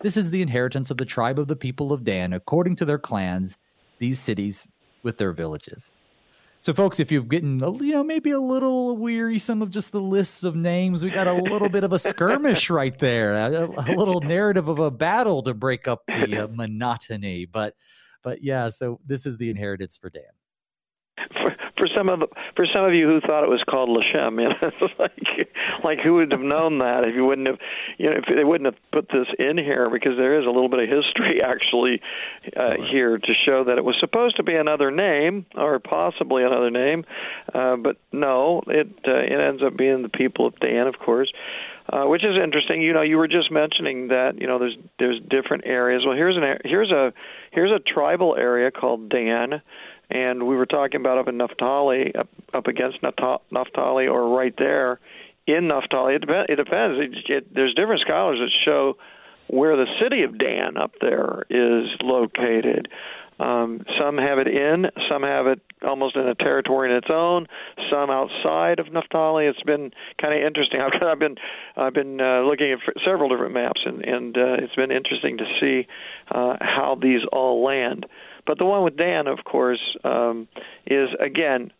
This is the inheritance of the tribe of the people of Dan, according to their clans, these cities with their villages. So, folks, if you've gotten, you know, maybe a little weary some of just the lists of names, we got a little bit of a skirmish right there, a, a, little narrative of a battle to break up the uh, monotony. But, but yeah, so this is the inheritance for Dan for some of the, for some of you who thought it was called Lashem, you know, like like who would have known that if you wouldn't have, you know, if they wouldn't have put this in here because there is a little bit of history actually uh, sure. here to show that it was supposed to be another name or possibly another name, uh, but no, it uh, it ends up being the people of Dan, of course. Uh, which is interesting. You know, you were just mentioning that you know there's there's different areas. Well, here's an here's a here's a tribal area called Dan, and we were talking about up in Naphtali, up, up against Naphtali, or right there in Naphtali. It, depends. It depends. It, it, there's different scholars that show where the city of Dan up there is located. Um, some have it in, some have it almost in a territory in its own, some outside of Naphtali. It's been kind of interesting. I've, I've been I've been uh, looking at several different maps, and and uh, it's been interesting to see uh, how these all land. But the one with Dan, of course, um, is again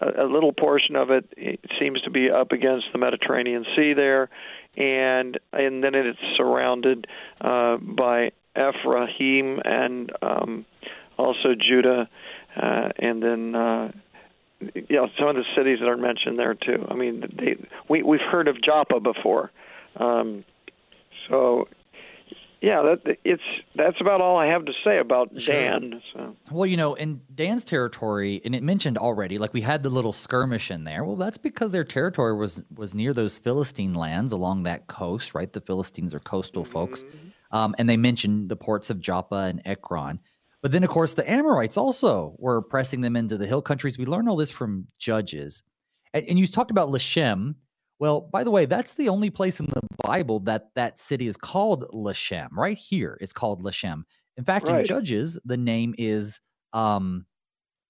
a, a little portion of it, it seems to be up against the Mediterranean Sea there, and and then it's surrounded uh, by Ephraim and um, also Judah, uh, and then. Uh, you know, some of the cities that are mentioned there too. I mean, they, we we've heard of Joppa before, um, so yeah, that it's that's about all I have to say about sure. Dan. So. Well, you know, in Dan's territory, and it mentioned already, like we had the little skirmish in there. Well, that's because their territory was was near those Philistine lands along that coast, right? The Philistines are coastal mm-hmm. folks, um, and they mentioned the ports of Joppa and Ekron. But then, of course, the Amorites also were pressing them into the hill countries. We learn all this from Judges. And, and you talked about Leshem. Well, by the way, that's the only place in the Bible that that city is called Lashem. Right here, it's called Lashem. In fact, right. in Judges, the name is um,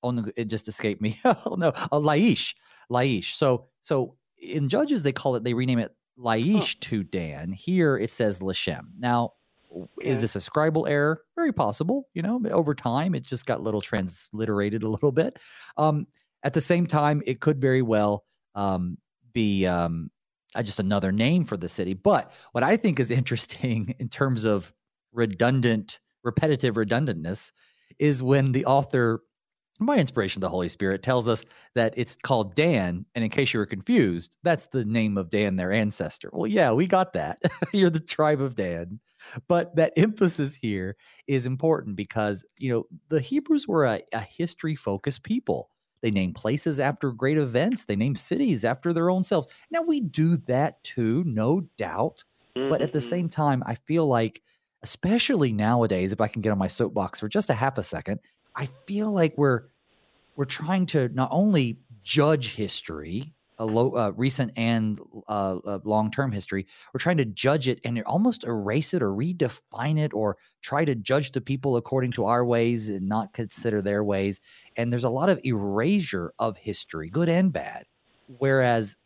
oh no, it just escaped me. oh no, uh, Laish, Laish. So so in Judges, they call it, they rename it Laish oh. to Dan. Here it says Lashem. Now, is this a scribal error? Very possible. You know, over time it just got a little transliterated a little bit. Um, at the same time, it could very well um, be um, uh, just another name for the city. But what I think is interesting in terms of redundant, repetitive redundantness is when the author by inspiration of the Holy Spirit, tells us that it's called Dan. And in case you were confused, that's the name of Dan, their ancestor. Well, yeah, we got that. You're the tribe of Dan. But that emphasis here is important because, you know, the Hebrews were a, a history focused people. They name places after great events, they name cities after their own selves. Now, we do that too, no doubt. Mm-hmm. But at the mm-hmm. same time, I feel like, especially nowadays, if I can get on my soapbox for just a half a second, I feel like we're we're trying to not only judge history, a low, uh, recent and uh, uh, long term history, we're trying to judge it and almost erase it or redefine it or try to judge the people according to our ways and not consider their ways. And there's a lot of erasure of history, good and bad. Whereas,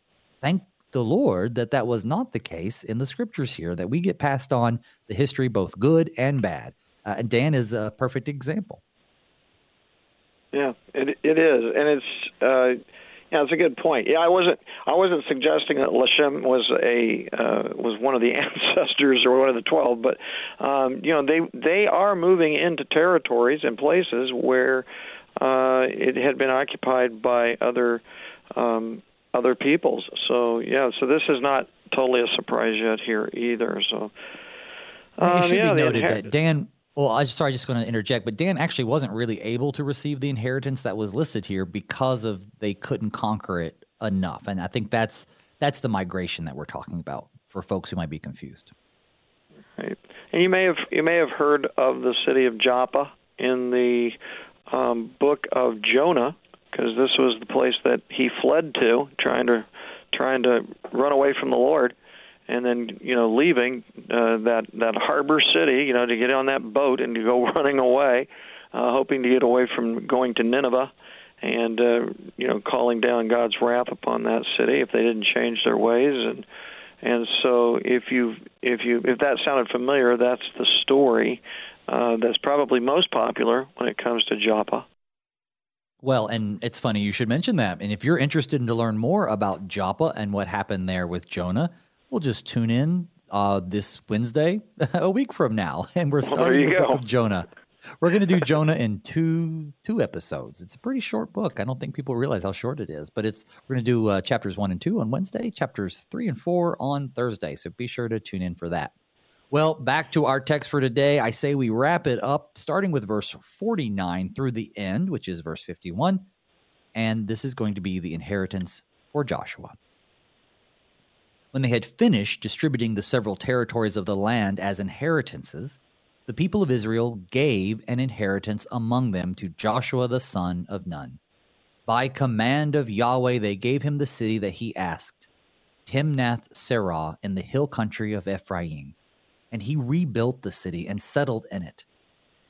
thank the Lord that that was not the case in the scriptures here, that we get passed on the history, both good and bad. Uh, and Dan is a perfect example. Yeah, it it is, and it's uh, yeah, it's a good point. Yeah, I wasn't I wasn't suggesting that Lashem was a uh, was one of the ancestors or one of the twelve, but um, you know they they are moving into territories and places where uh, it had been occupied by other um, other peoples. So yeah, so this is not totally a surprise yet here either. So. Um, it should yeah, be noted that Dan well, I just sorry, just going to interject, but Dan actually wasn't really able to receive the inheritance that was listed here because of they couldn't conquer it enough, and I think that's that's the migration that we're talking about for folks who might be confused. Right, and you may have you may have heard of the city of Joppa in the um, book of Jonah, because this was the place that he fled to, trying to trying to run away from the Lord and then you know leaving uh, that that harbor city, you know, to get on that boat and to go running away, uh, hoping to get away from going to Nineveh, and uh, you know calling down God's wrath upon that city if they didn't change their ways and and so if you if you if that sounded familiar, that's the story uh, that's probably most popular when it comes to Joppa. Well, and it's funny you should mention that. And if you're interested in to learn more about Joppa and what happened there with Jonah, we'll just tune in uh, this Wednesday, a week from now, and we're starting well, the go. book of Jonah. We're going to do Jonah in two two episodes. It's a pretty short book. I don't think people realize how short it is, but it's we're going to do uh, chapters one and two on Wednesday, chapters three and four on Thursday. So be sure to tune in for that. Well, back to our text for today. I say we wrap it up starting with verse 49 through the end, which is verse 51. And this is going to be the inheritance for Joshua. When they had finished distributing the several territories of the land as inheritances, the people of Israel gave an inheritance among them to Joshua the son of Nun. By command of Yahweh, they gave him the city that he asked, Timnath Serah, in the hill country of Ephraim. And he rebuilt the city and settled in it.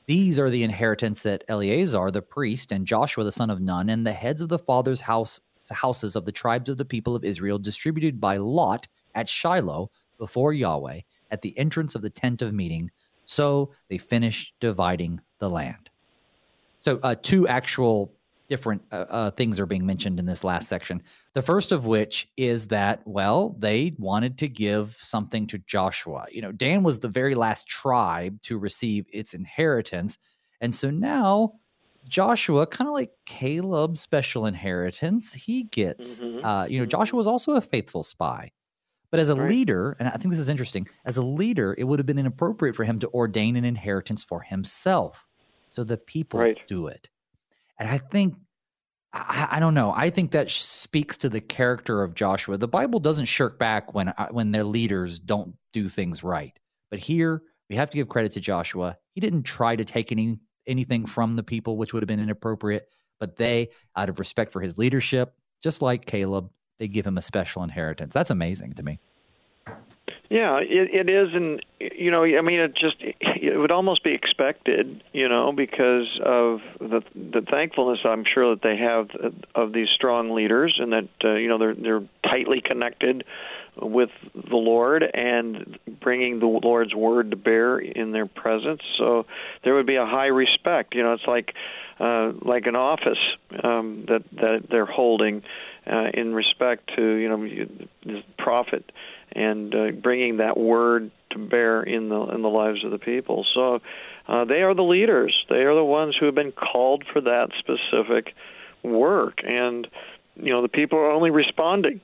These are the inheritance that Eleazar the priest and Joshua the son of Nun and the heads of the fathers' house, houses of the tribes of the people of Israel distributed by lot at Shiloh before Yahweh at the entrance of the tent of meeting. So they finished dividing the land. So, uh, two actual different uh, uh, things are being mentioned in this last section. The first of which is that, well, they wanted to give something to Joshua. You know, Dan was the very last tribe to receive its inheritance. And so now Joshua, kind of like Caleb's special inheritance, he gets, mm-hmm. uh, you know, Joshua was also a faithful spy. But as a right. leader, and I think this is interesting, as a leader, it would have been inappropriate for him to ordain an inheritance for himself. So the people right. do it. And I think, I, I, don't know, I think that speaks to the character of Joshua. The Bible doesn't shirk back when, uh, when their leaders don't do things right. But here, we have to give credit to Joshua. He didn't try to take any anything from the people, which would have been inappropriate. But they, out of respect for his leadership, just like Caleb, they give him a special inheritance. That's amazing to me. Yeah, it, it is, and you know, I mean, it just it would almost be expected, you know, because of the the thankfulness I'm sure that they have of these strong leaders, and that uh, you know they're they're tightly connected with the Lord and bringing the Lord's word to bear in their presence. So there would be a high respect. You know, it's like uh, like an office um, that that they're holding uh, in respect to you know the prophet and uh, bringing that word to bear in the in the lives of the people. So uh, they are the leaders. They are the ones who have been called for that specific work, and you know the people are only responding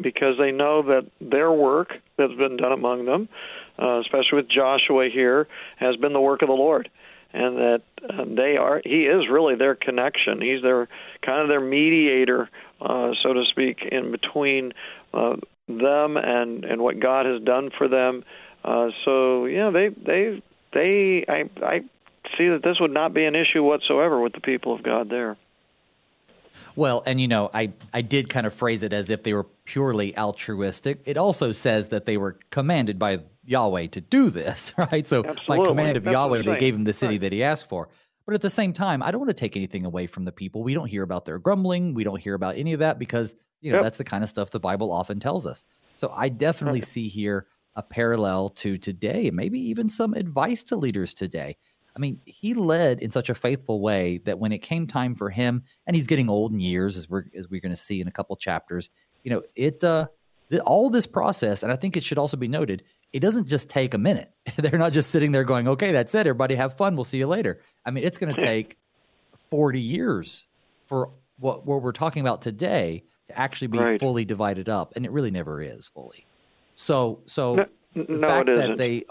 because they know that their work that's been done among them, uh, especially with Joshua here, has been the work of the Lord and that uh, they are he is really their connection he's their kind of their mediator uh, so to speak in between uh, them and and what God has done for them. Uh, so yeah, they they they I I see that this would not be an issue whatsoever with the people of God there. Well, and you know, I, I did kind of phrase it as if they were purely altruistic. It also says that they were commanded by Yahweh to do this, right? So Absolutely. by command of That's Yahweh, they gave him the city right. that he asked for. But at the same time, I don't want to take anything away from the people. We don't hear about their grumbling. We don't hear about any of that because, you know, Yep. that's the kind of stuff the Bible often tells us. So I definitely Right. see here a parallel to today, maybe even some advice to leaders today. I mean, he led in such a faithful way that when it came time for him, and he's getting old in years, as we're as we're going to see in a couple chapters, you know, it uh, th- all this process, and I think it should also be noted, it doesn't just take a minute. They're not just sitting there going, "Okay, that's it. Everybody have fun. We'll see you later." I mean, it's going to take forty years for what what we're talking about today to actually be Right. fully divided up, and it really never is fully. So, so No, the no, fact that they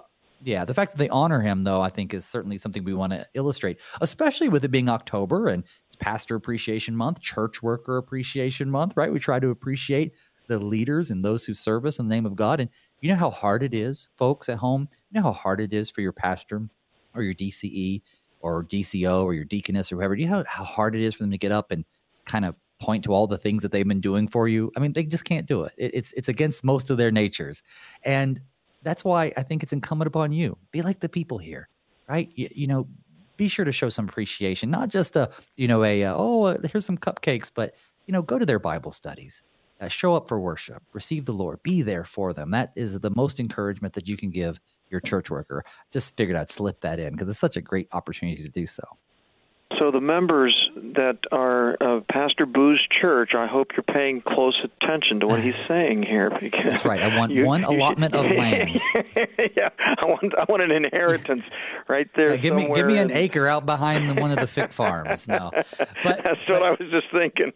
yeah the fact that they honor him though i think is certainly something we want to illustrate especially with it being october and it's pastor appreciation month church worker appreciation month right? We try to appreciate the leaders and those who serve us in the name of god. And you know how hard it is folks at home? You know how hard it is for your pastor or your dce or dco or your deaconess or whoever? Do you know how hard it is for them to get up and kind of point to all the things that they've been doing for you? I mean they just can't do it, it it's it's against most of their natures. And that's why I think it's incumbent upon you. Be like the people here, right? You, you know, be sure to show some appreciation, not just a, you know, a, uh, oh, uh, here's some cupcakes, but, you know, go to their Bible studies, uh, show up for worship, receive the Lord, be there for them. That is the most encouragement that you can give your church worker. Just figured I'd slip that in because it's such a great opportunity to do so. So the members that are of Pastor Booe's church, I hope you're paying close attention to what he's saying here. Because That's right. I want you- one you allotment of land. yeah, I want I want an inheritance right there. Yeah, give me give me an acre out behind one of the Fick farms. No, but That's what I was just thinking.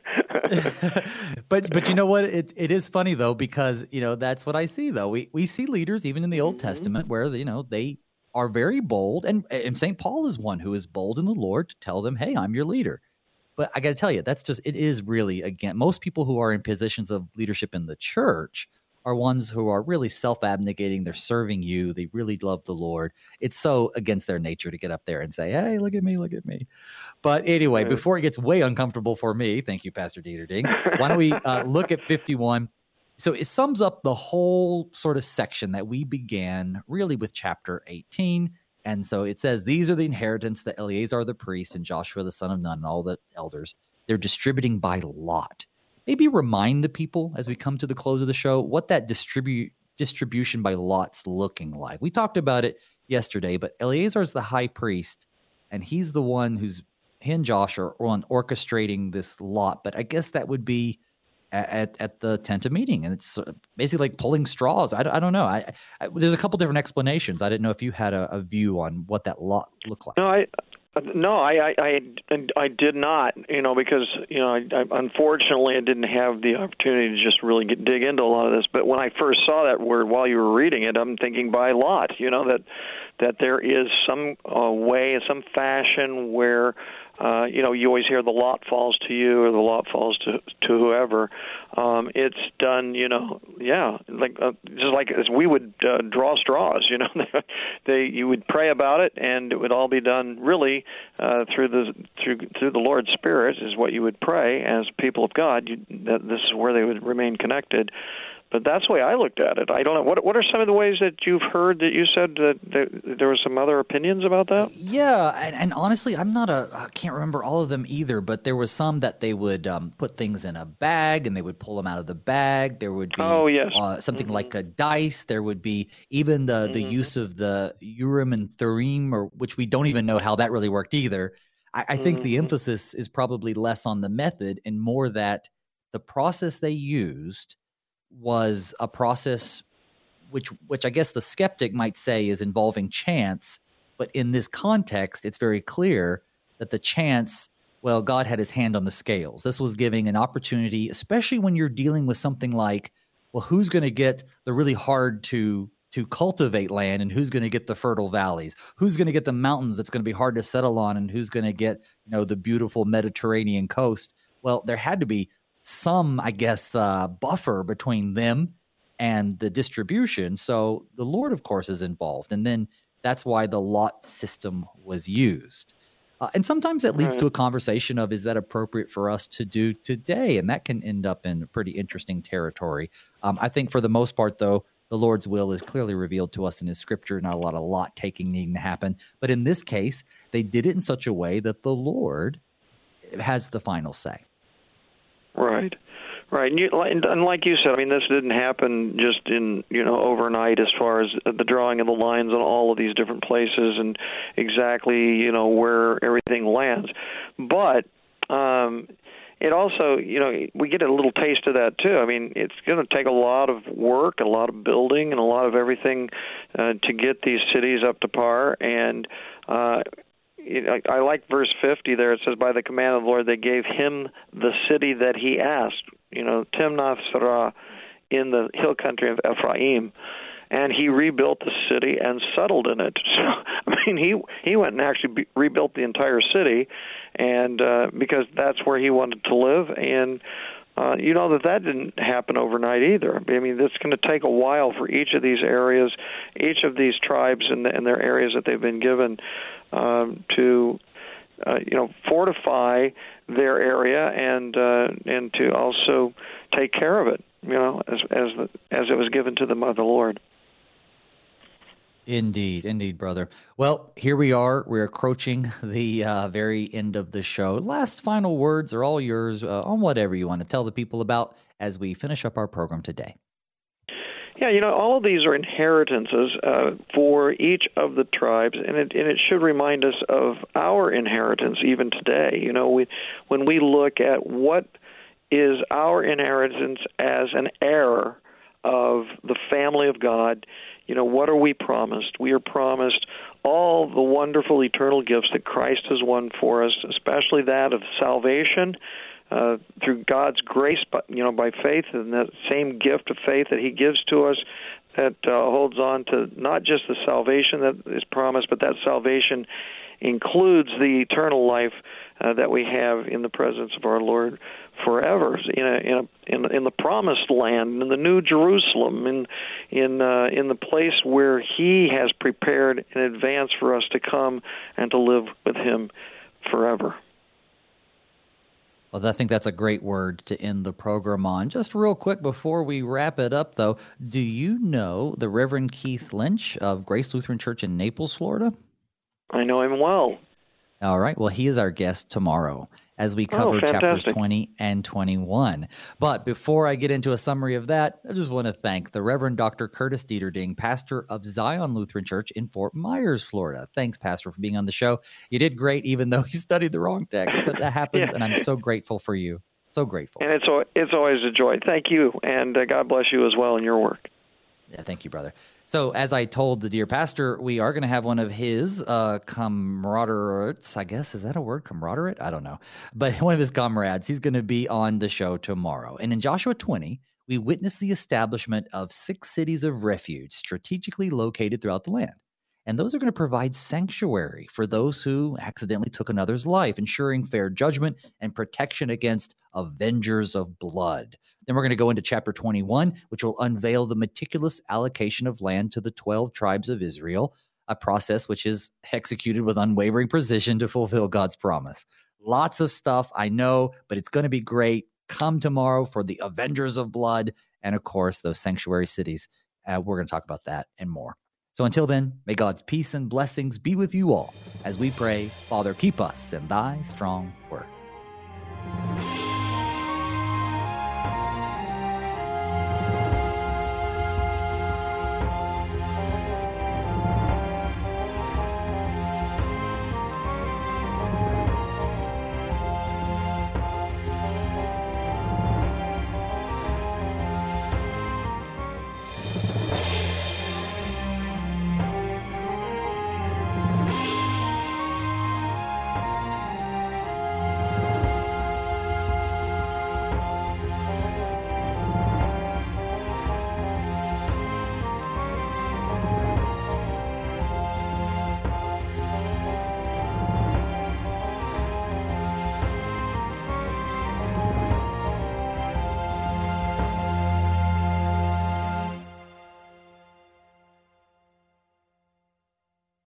but but you know what? It it is funny though because you know that's what I see though. We we see leaders even in the Old Mm-hmm. Testament where you know they are very bold, and and Saint Paul is one who is bold in the Lord to tell them, "Hey, I'm your leader." But I got to tell you, that's just it is really again most people who are in positions of leadership in the church are ones who are really self-abnegating. They're serving you. They really love the Lord. It's so against their nature to get up there and say, "Hey, look at me, look at me." But anyway, before it gets way uncomfortable for me, thank you, Pastor Deterding. Why don't we uh, look at 51? So it sums up the whole sort of section that we began really with chapter 18. And so it says, These are the inheritance that Eleazar the priest and Joshua the son of Nun and all the elders, they're distributing by lot. Maybe remind the people as we come to the close of the show what that distribution by lots looking like. We talked about it yesterday, but Eleazar is the high priest, and he's the one who's he and Josh are on orchestrating this lot. But I guess that would be at, at, the tent of meeting, and it's uh, basically like pulling straws. I, I don't know. I, I there's a couple different explanations. I didn't know if you had a, a view on what that lot looked like. No, I no, I, I I I did not. You know, because you know, I, I unfortunately I didn't have the opportunity to just really get, dig into a lot of this. But when I first saw that word while you were reading it, I'm thinking by lot. You know that that there is some uh, way, some fashion where uh, you know, you always hear the lot falls to you or the lot falls to to whoever. Um, it's done, you know, yeah, like uh, just like as we would uh, draw straws, you know, they you would pray about it, and it would all be done really uh, through the through through the Lord's Spirit is what you would pray as people of God. You, that this is where they would remain connected but that's the way I looked at it. I don't know what what are some of the ways that you've heard that you said that, that there were some other opinions about that. Yeah, and, and, honestly, I'm not a I can't remember all of them either. But there was some that they would um, put things in a bag and they would pull them out of the bag. There would be oh yes uh, something mm-hmm. like a dice. There would be even the the mm-hmm. use of the Urim and Thummim, or which we don't even know how that really worked either. I, I think mm-hmm. the emphasis is probably less on the method and more that the process they used was a process which which I guess the skeptic might say is involving chance, but in this context, it's very clear that the chance, well, God had his hand on the scales. This was giving an opportunity, especially when you're dealing with something like, well, who's going to get the really hard to to cultivate land and who's going to get the fertile valleys who's going to get the mountains that's going to be hard to settle on and who's going to get you know the beautiful mediterranean coast well there had to be some, I guess, uh, buffer between them and the distribution. So the Lord, of course, is involved. And then that's why the lot system was used. Uh, and sometimes that leads right. to a conversation of is that appropriate for us to do today? And that can end up in pretty interesting territory. Um, I think for the most part, though, the Lord's will is clearly revealed to us in His Scripture. Not a lot of lot taking needing to happen, but in this case, they did it in such a way that the Lord has the final say. Right. Right, and, you, and like you said, I mean, this didn't happen just in you know overnight. As far as the drawing of the lines on all of these different places and exactly you know where everything lands, but um, it also you know we get a little taste of that too. I mean, it's going to take a lot of work, a lot of building, and a lot of everything uh, to get these cities up to par. And uh, I like verse 50 there. It says, By the command of the Lord, they gave him the city that he asked. You know, Timnath Serah in the hill country of Ephraim. And he rebuilt the city and settled in it. So, I mean, he he went and actually be, rebuilt the entire city, and uh, because that's where he wanted to live. And uh, you know that that didn't happen overnight either. I mean, it's going to take a while for each of these areas, each of these tribes and, the, and their areas that they've been given um, to, uh, you know, fortify their area and uh, and to also take care of it. You know, as as the, as it was given to them by the Lord. Indeed, indeed, brother. Well, here we are. We're approaching the uh, very end of the show. Last final words are all yours uh, on whatever you want to tell the people about as we finish up our program today. Yeah, you know, all of these are inheritances uh, for each of the tribes, and it, and it should remind us of our inheritance even today. You know, we, when we look at what is our inheritance as an heir of the family of God, you know, what are we promised? We are promised all the wonderful eternal gifts that Christ has won for us, especially that of salvation uh, through God's grace, but you know, by faith, and that same gift of faith that He gives to us that uh, holds on to not just the salvation that is promised, but that salvation includes the eternal life uh, that we have in the presence of our Lord forever in a, in a, in, in the promised land in the new Jerusalem in in uh, in the place where he has prepared in advance for us to come and to live with him forever. Well, I think that's a great word to end the program on. Just real quick before we wrap it up, though, do you know the Reverend Keith Lynch of Grace Lutheran Church in Naples, Florida? I know him well. All right. Well, he is our guest tomorrow as we oh, cover oh, chapters 20 and 21. But before I get into a summary of that, I just want to thank the Reverend Dr. Curtis Deterding, pastor of Zion Lutheran Church in Fort Myers, Florida. Thanks, Pastor, for being on the show. You did great, even though you studied the wrong text, but that happens, yeah. and I'm so grateful for you. So grateful. And it's, it's always a joy. Thank you, and uh, God bless you as well in your work. Yeah, thank you, brother. So, as I told the dear pastor, we are going to have one of his uh, camaraderies. I guess is that a word? Camaraderie? I don't know, but one of his comrades. He's going to be on the show tomorrow. And in Joshua 20, we witness the establishment of six cities of refuge strategically located throughout the land. and those are going to provide sanctuary for those who accidentally took another's life, ensuring fair judgment and protection against avengers of blood. Then we're going to go into chapter 21, which will unveil the meticulous allocation of land to the 12 tribes of Israel, a process which is executed with unwavering precision to fulfill God's promise. Lots of stuff, I know, but it's going to be great. Come tomorrow for the Avengers of Blood and, of course, those sanctuary cities. Uh, we're going to talk about that and more. So until then, may God's peace and blessings be with you all as we pray, Father, keep us in thy strong word.